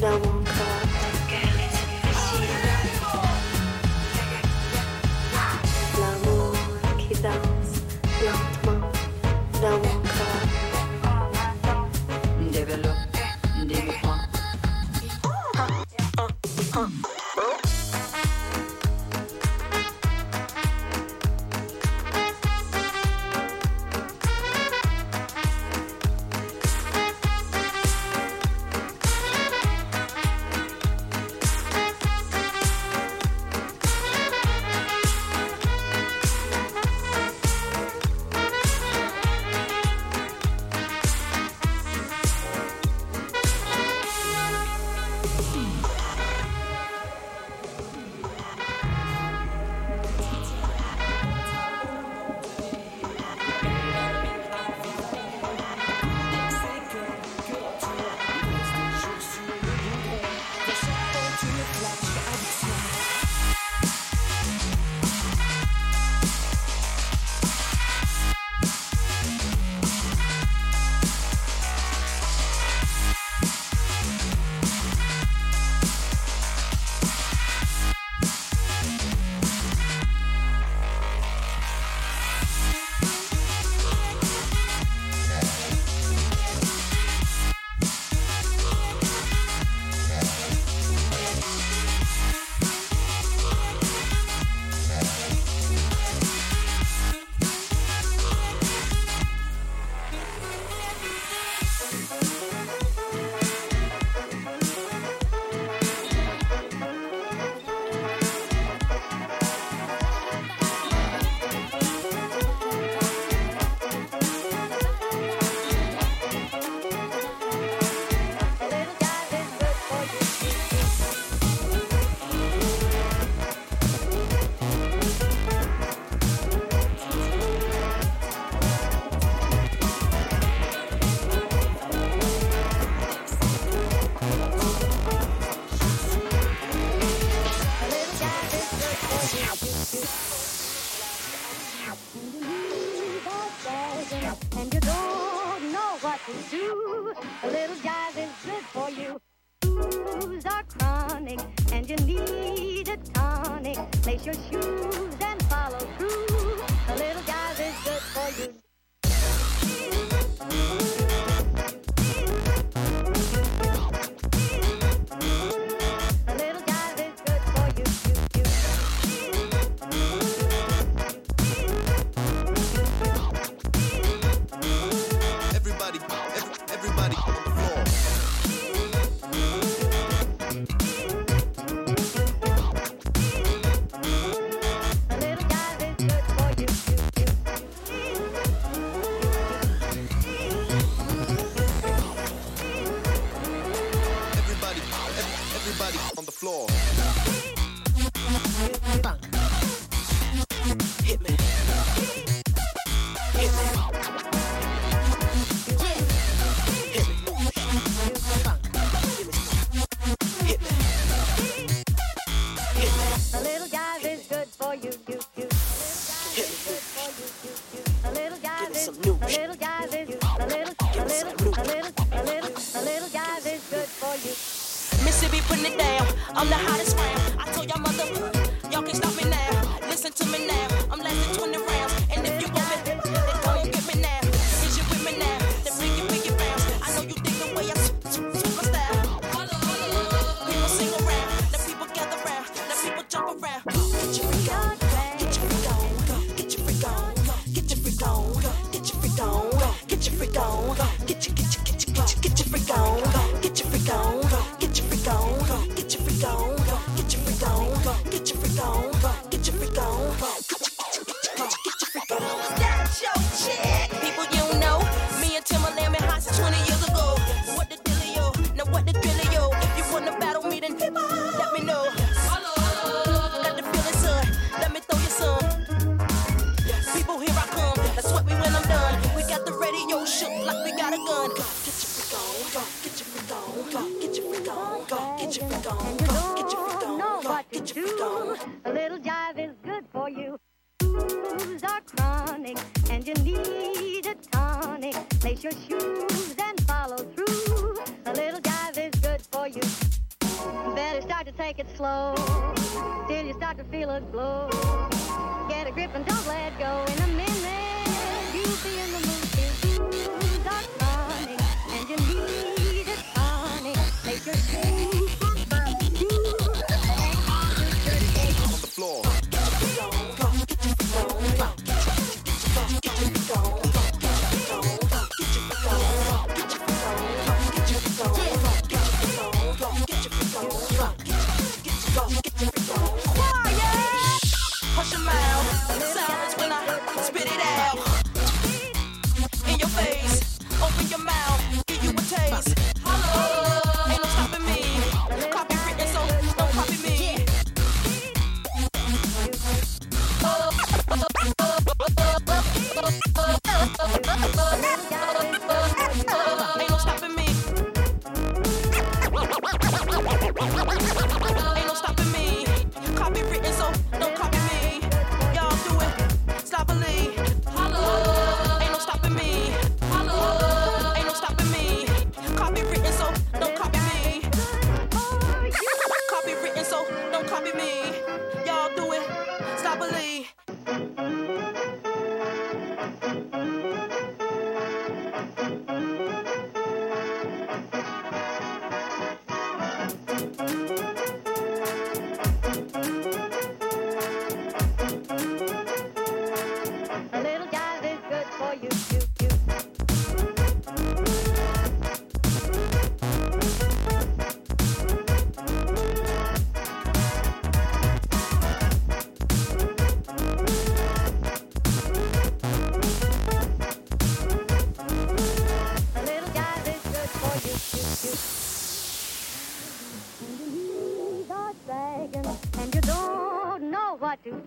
No more.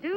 Do.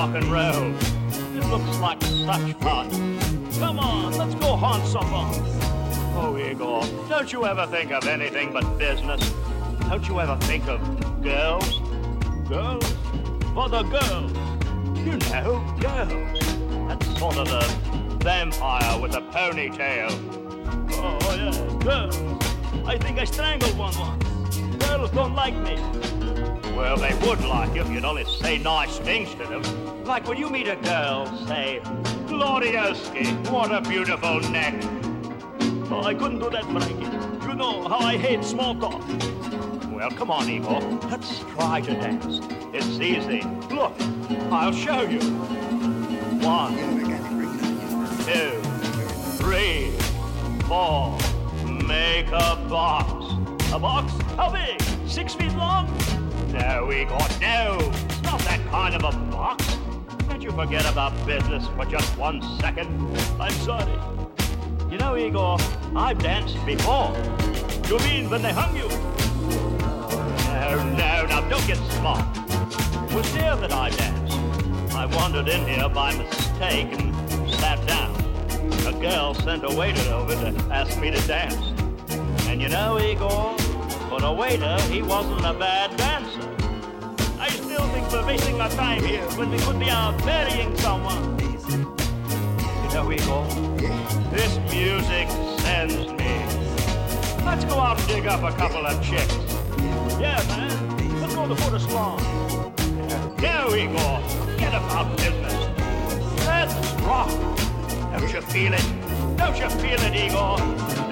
rock and roll. It looks like such fun. Come on, let's go haunt someone. Oh, Igor, don't you ever think of anything but business? Don't you ever think of girls? Girls? For the girls. You know, girls. That's sort of a vampire with a ponytail. Oh, yeah, girls. I think I strangled one once. Girls don't like me. Well, they would like you if you'd only say nice things to them like when you meet a girl, say, Glorioski, what a beautiful neck. Oh, I couldn't do that, Frankie. You know how I hate small talk. Well, come on, Evo. Let's try to dance. It's easy. Look, I'll show you. One, two, three, four. Make a box. A box? How big? Six feet long? No, we got no. It's not that kind of a box. You forget about business for just one second? I'm sorry. You know, Igor, I've danced before. You mean when they hung you? No, no, now don't get smart. It was here that I danced. I wandered in here by mistake and sat down. A girl sent a waiter over to ask me to dance. And you know, Igor, for a waiter, he wasn't a bad dancer. We're wasting our time here when we could be out marrying someone. You know, Igor, this music sends me. Let's go out and dig up a couple of chicks. Yeah, man. Let's go to Port Salon. No, Igor. Get about business. Let's rock. Don't you feel it? Don't you feel it, Igor?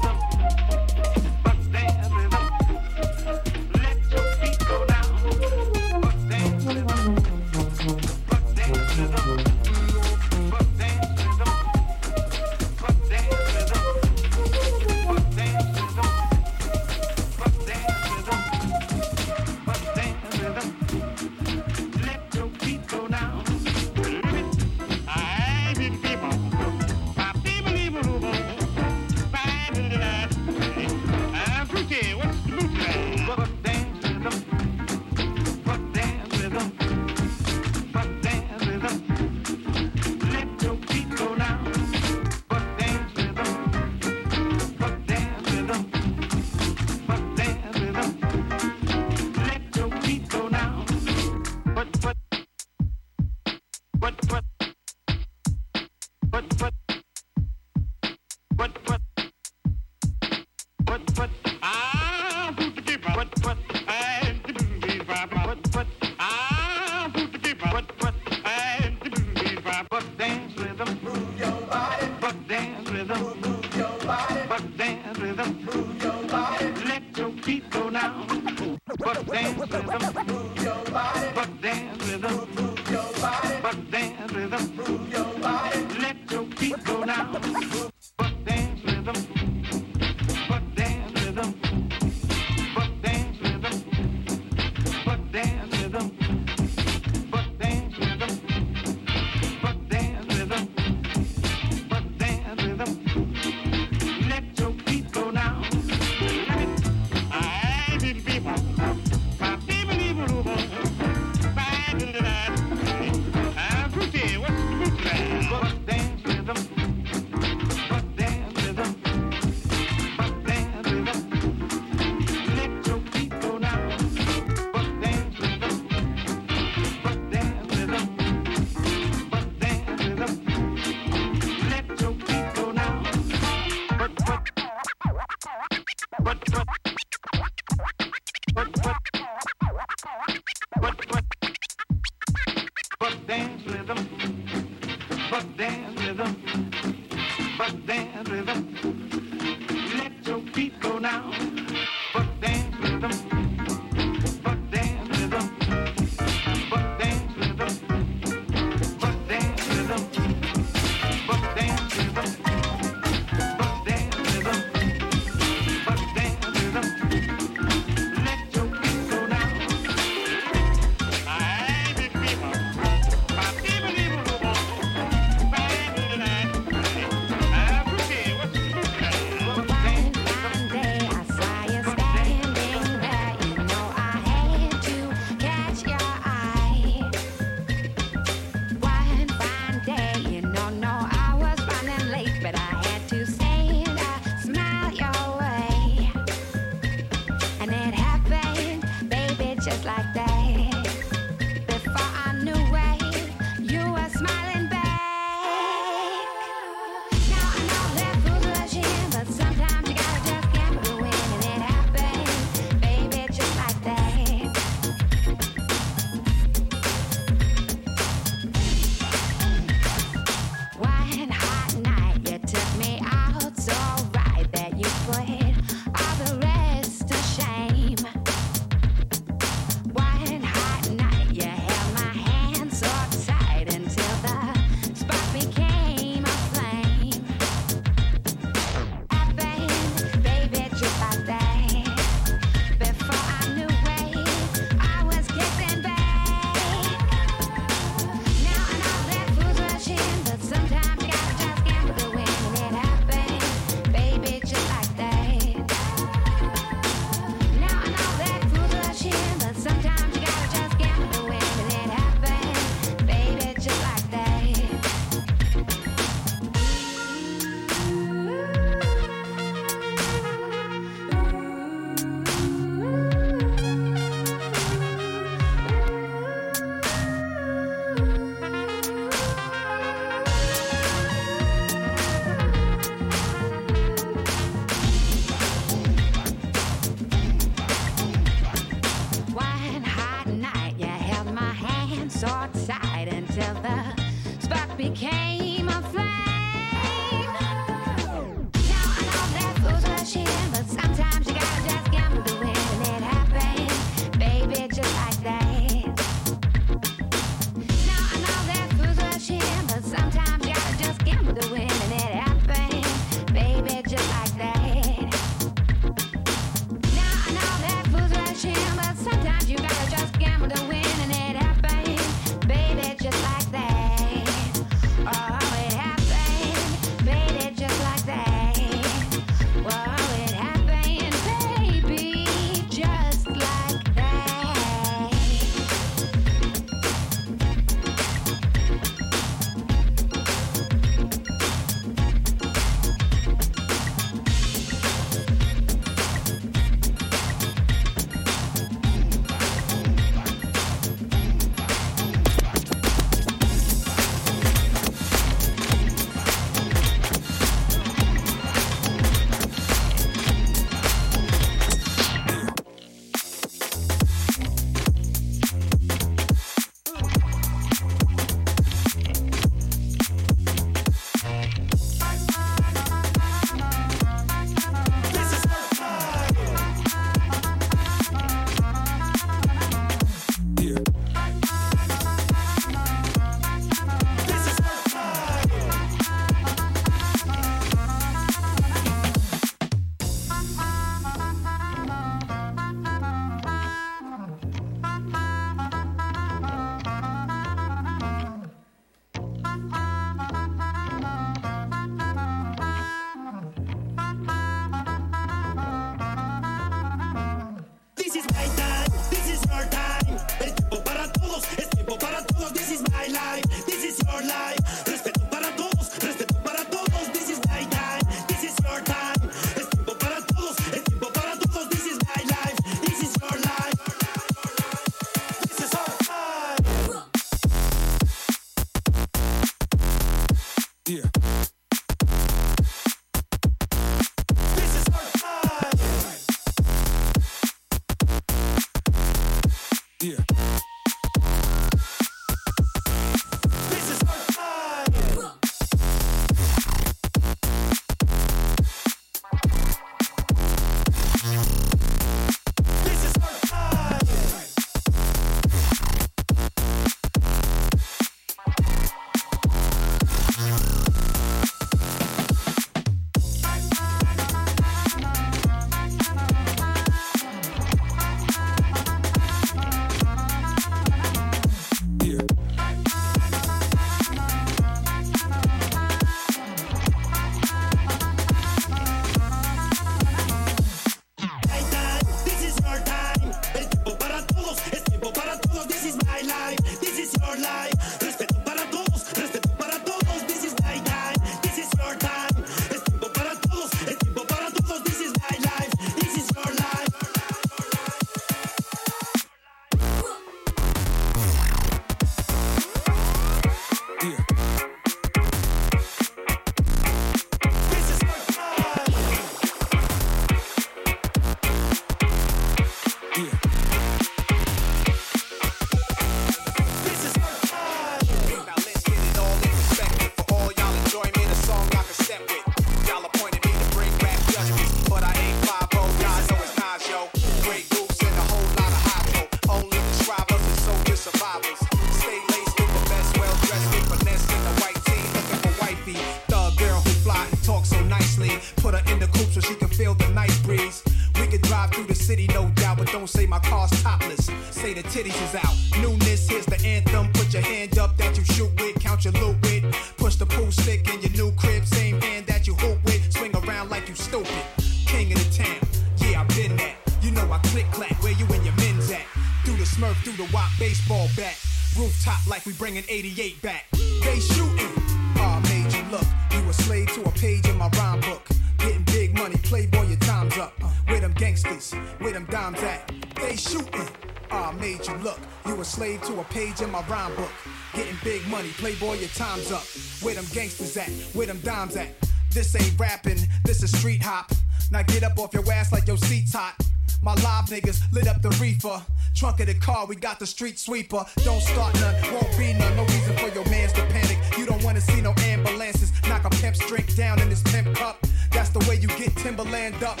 Time's up. Where them gangsters at? Where them dimes at? This ain't rapping, this is street hop. Now get up off your ass like your seat's hot. My live niggas lit up the reefer. Trunk of the car, we got the street sweeper. Don't start none, won't be none. No reason for your mans to panic. You don't wanna see no ambulances. Knock a pimp's drink down in his pimp cup. That's the way you get Timberland up.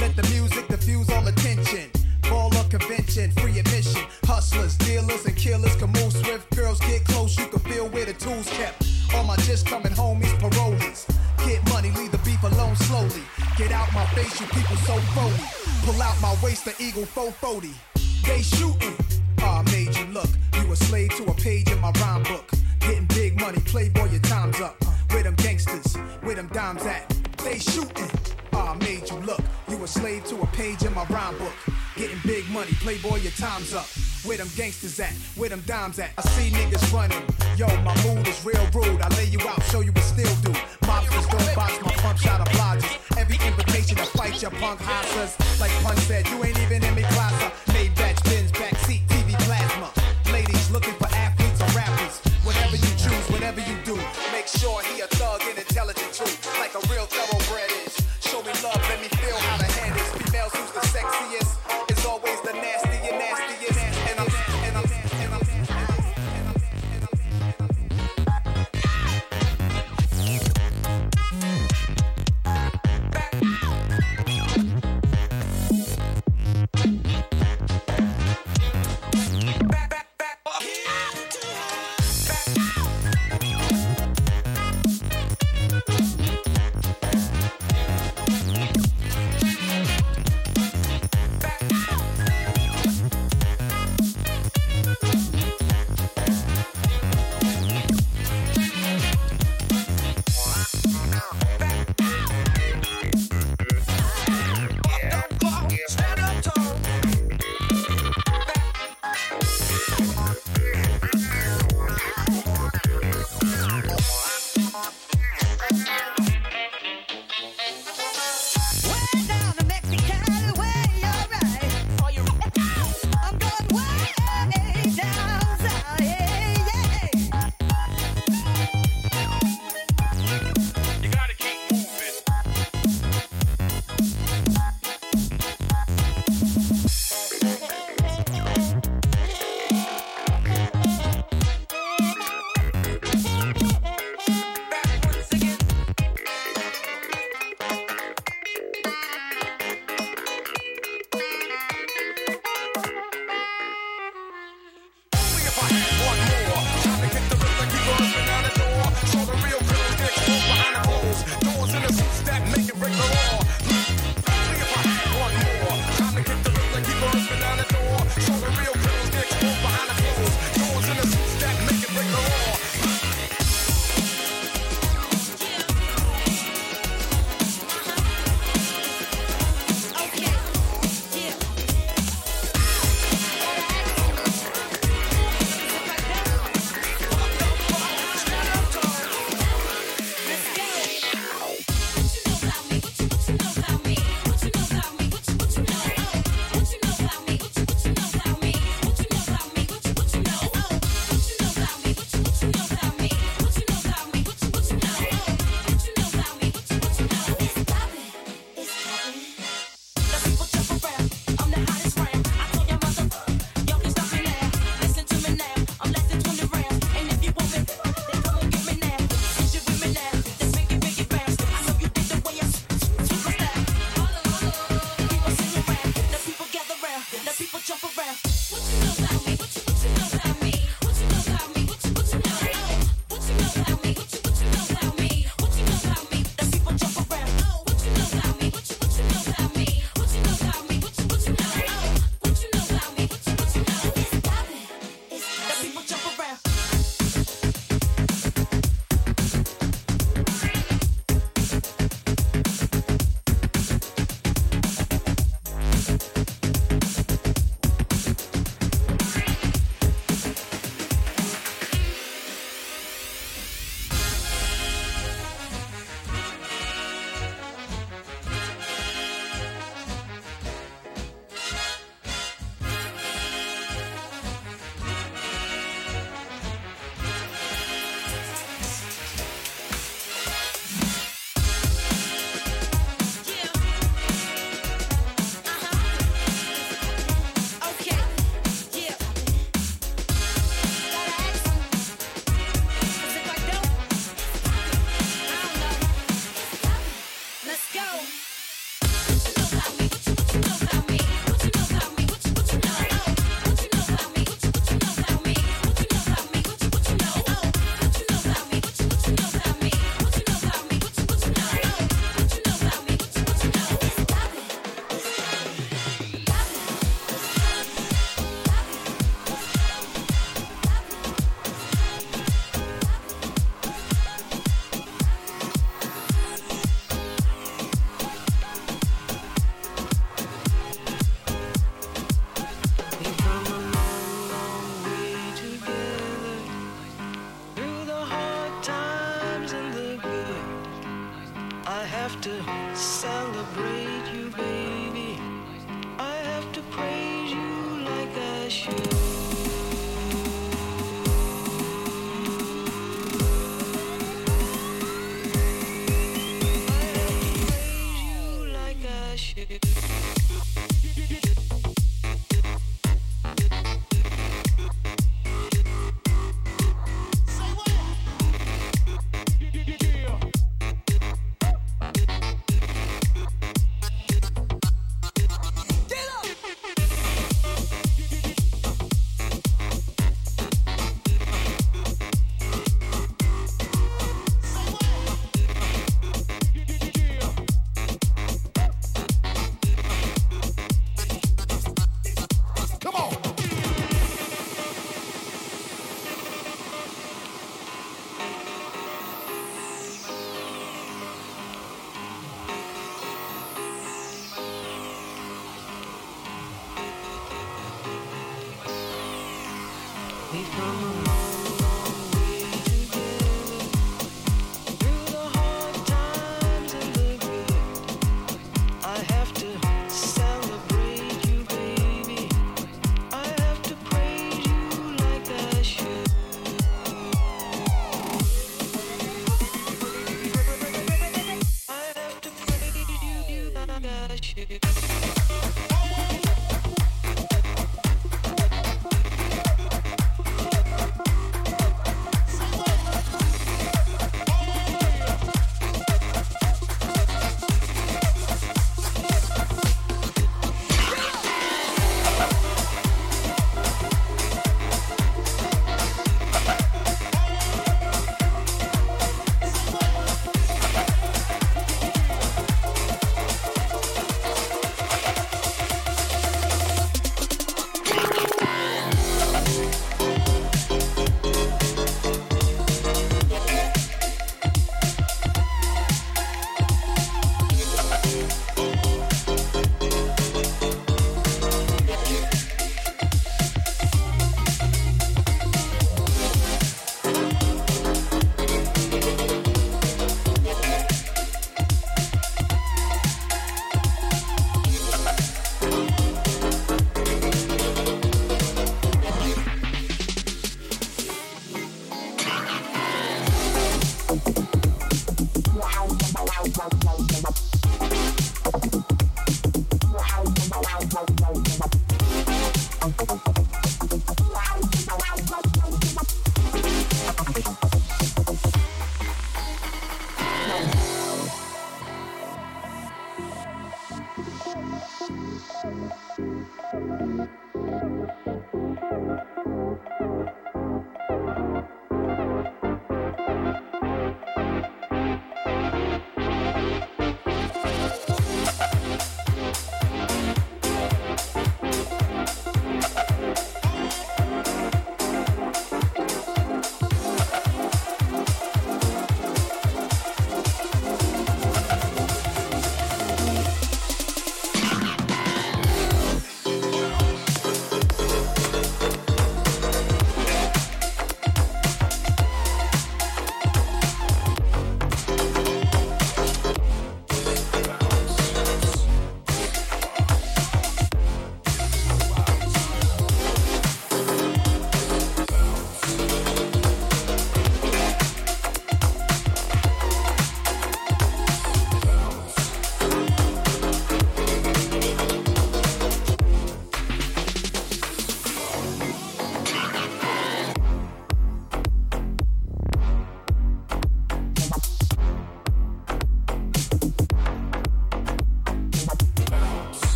Let the music diffuse all attention. Baller convention, free admission. Out waist, the eagle 440. They shooting. Ah, made you look. You a slave to a page in my rhyme book. Getting big money, playboy, your time's up. Where them gangsters, where them dimes at? They shooting. Ah, made you look. You a slave to a page in my rhyme book. Getting big money, playboy, your time's up. Where them gangsters at? Where them dimes at? I see niggas running. Yo, my mood is real rude. I lay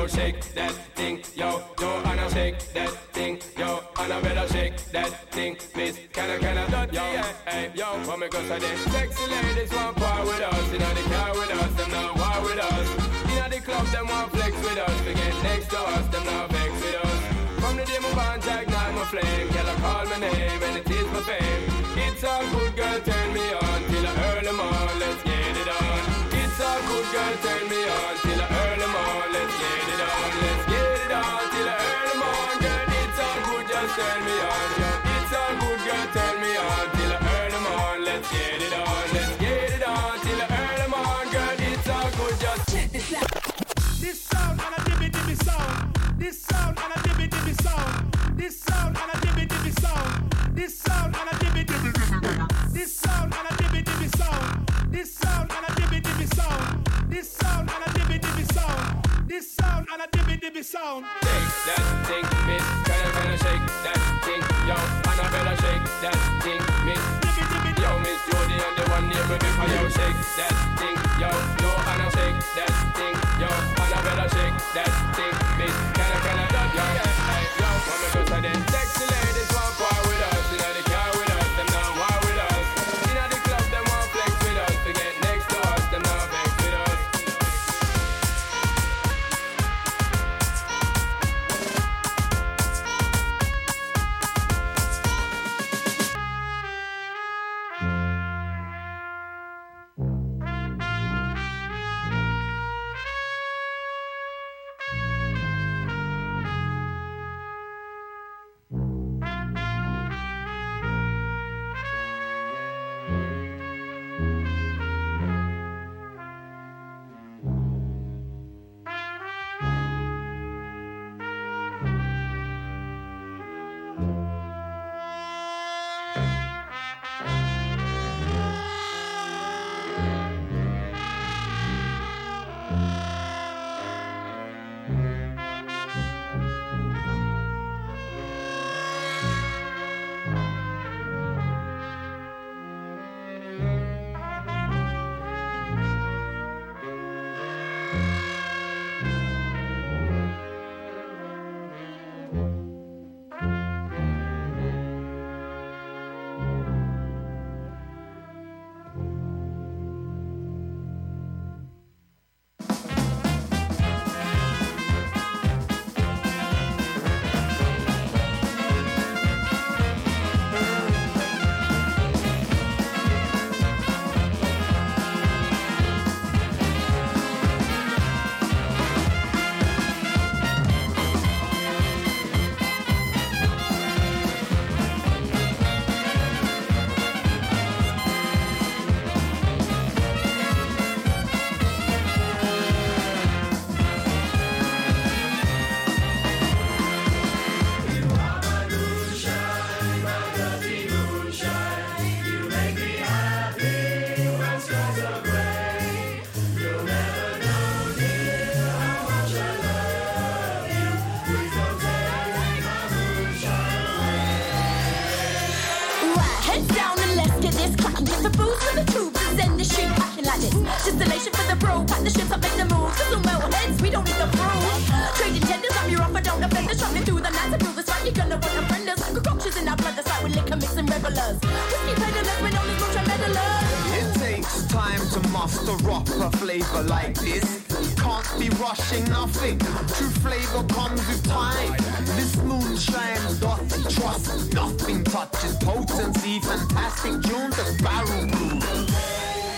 no shake. sound. Shake that thing, miss. Gotta gonna shake that thing, yo. And I better shake that thing, miss. Yo, miss Jody and the one here with me for yo shake that. Heads, we don't need the proof. Trading genders, I'm your offer, don't offend us. Running through the night to prove it's right. You're gonna want to friend us. Cockroaches in our blood, that's like we liquor mixing revelers. Whiskey peddlers, we're known as ultra meddlers. It takes time to master up a flavor like this. Can't be rushing nothing. True flavor comes with time. This moonshine dotty trust. Nothing touches potency. Fantastic tunes that barrel proof.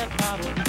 that bottle.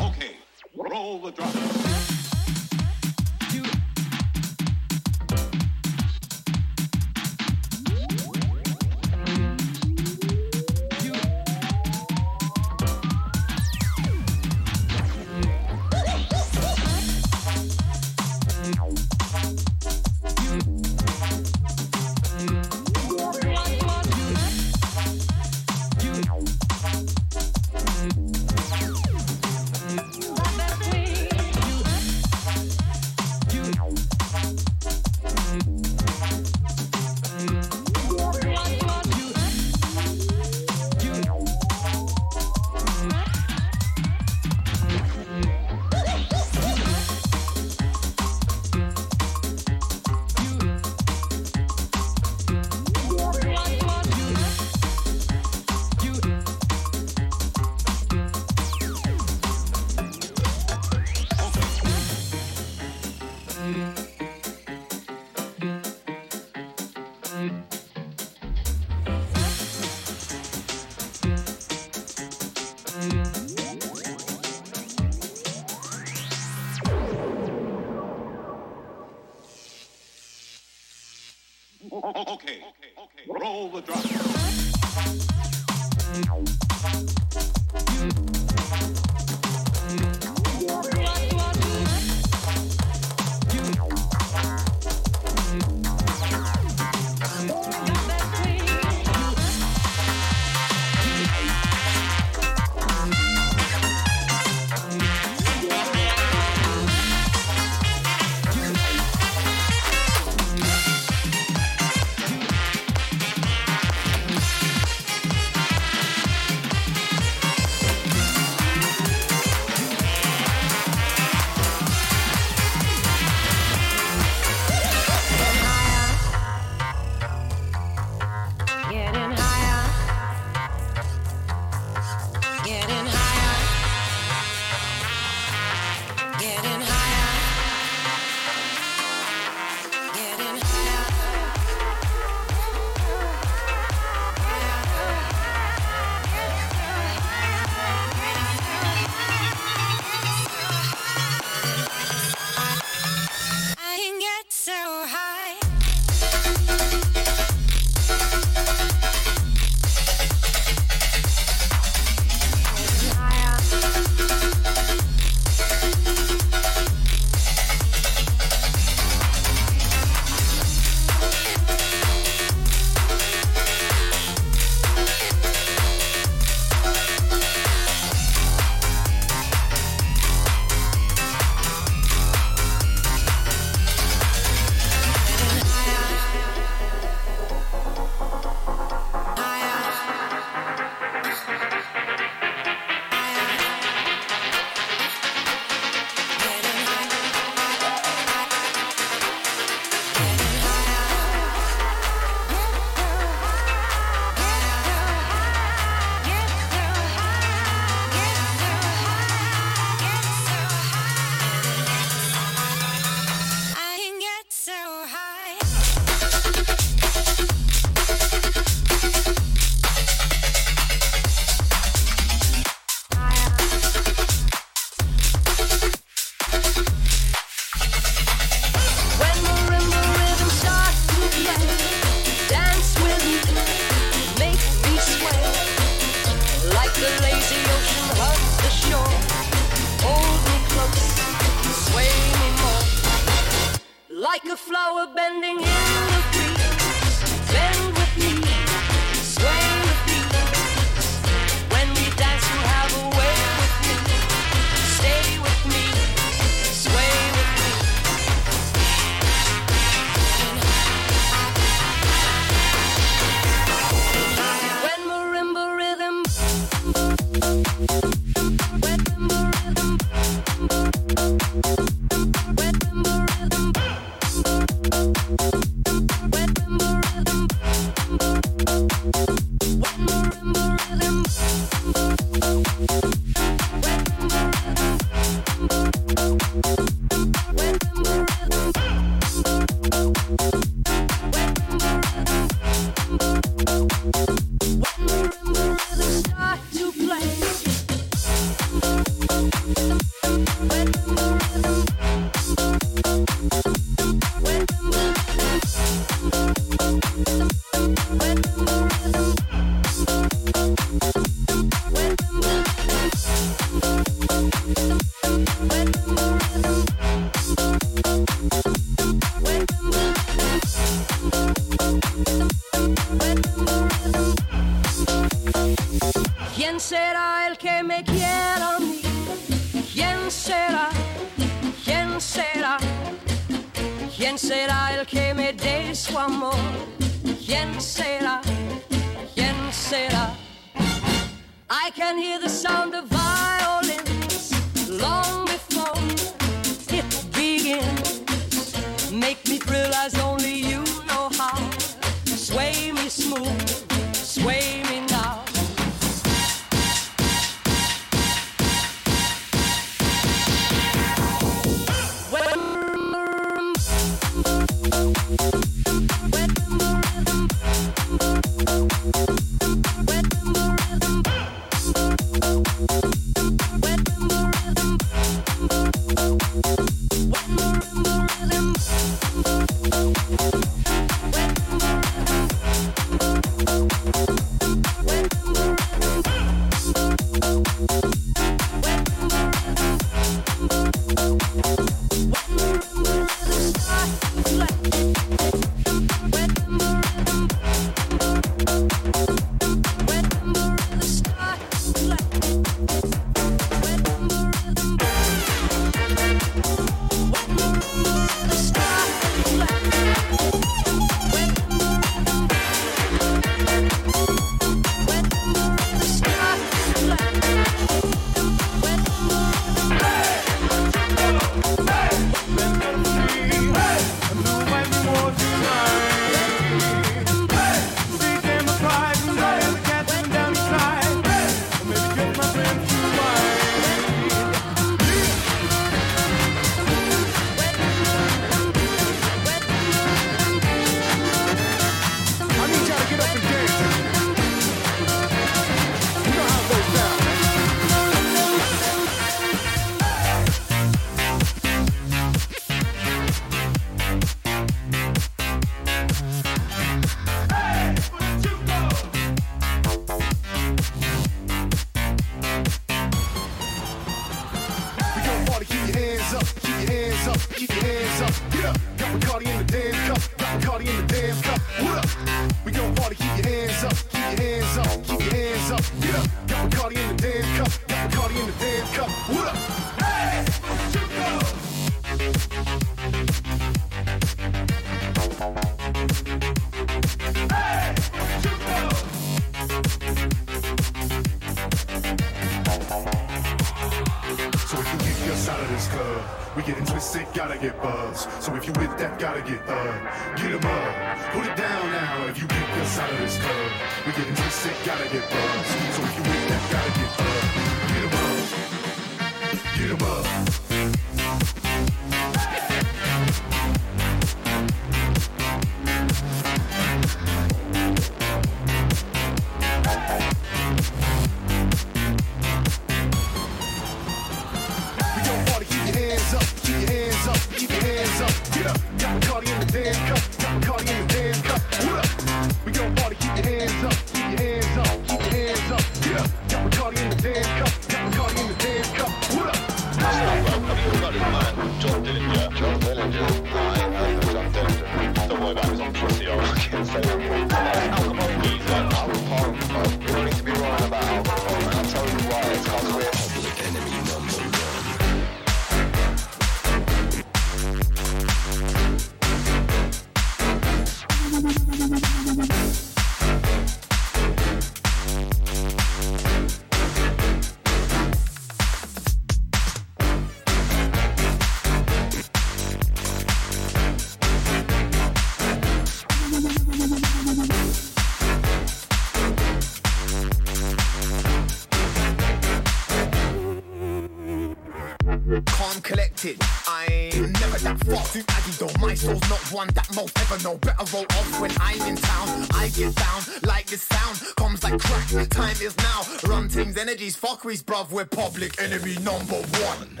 My soul's not one that most ever know. Better roll off when I'm in town. I get down like this sound comes like crack. Time is now. Run teams, energies, fuckeries, bruv. We're public enemy number one.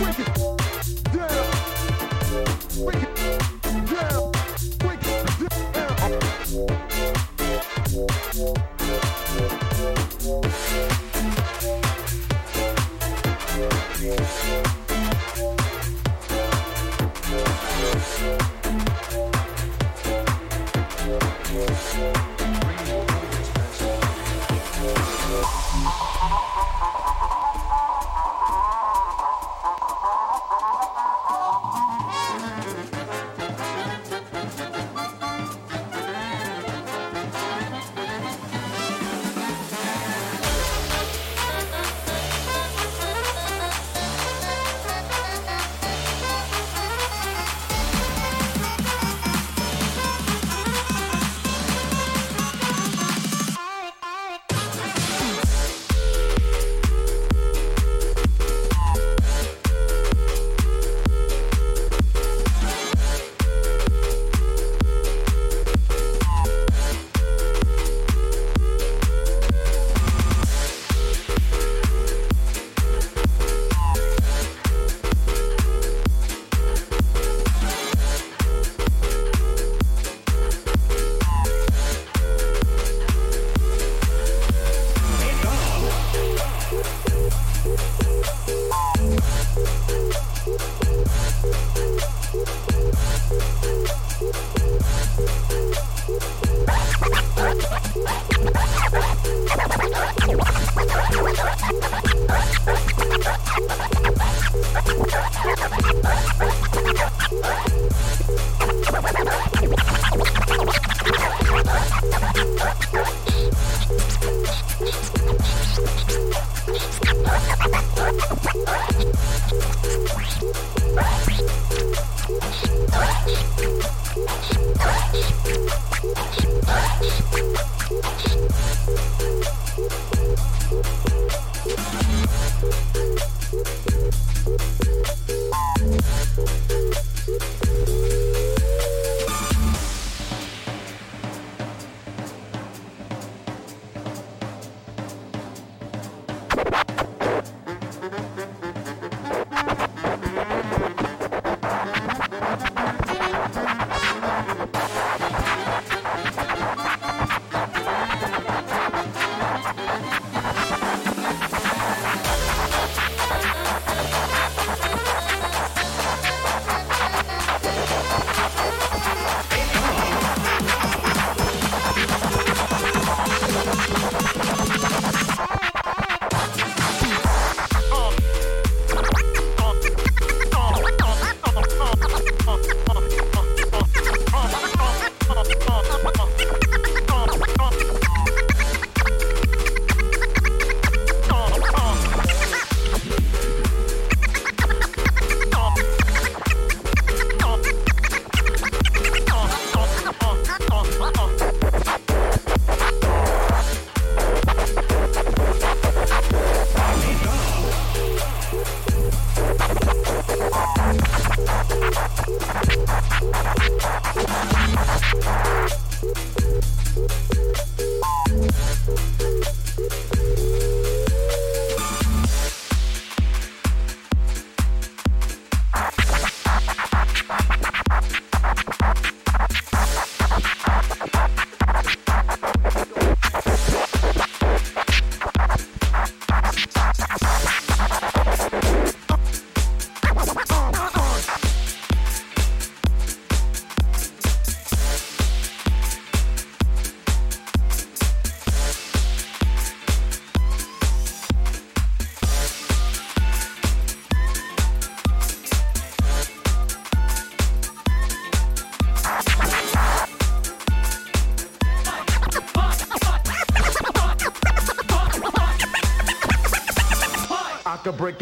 Break it down. Break it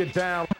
it down.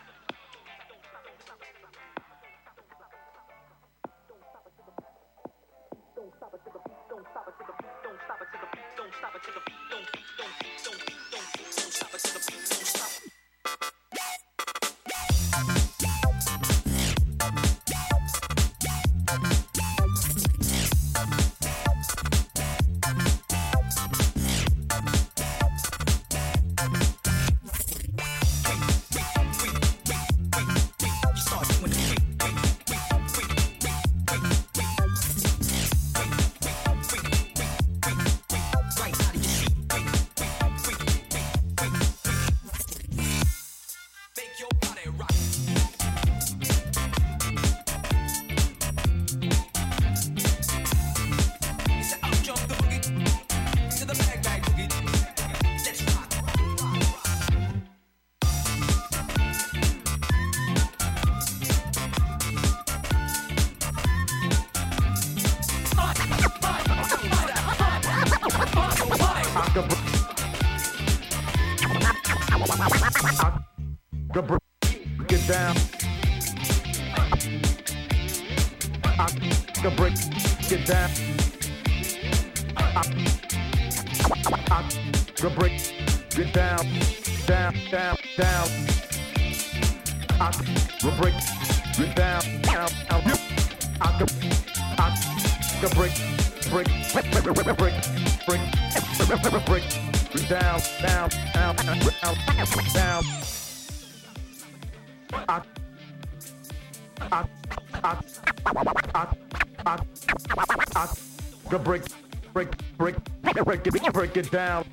Down.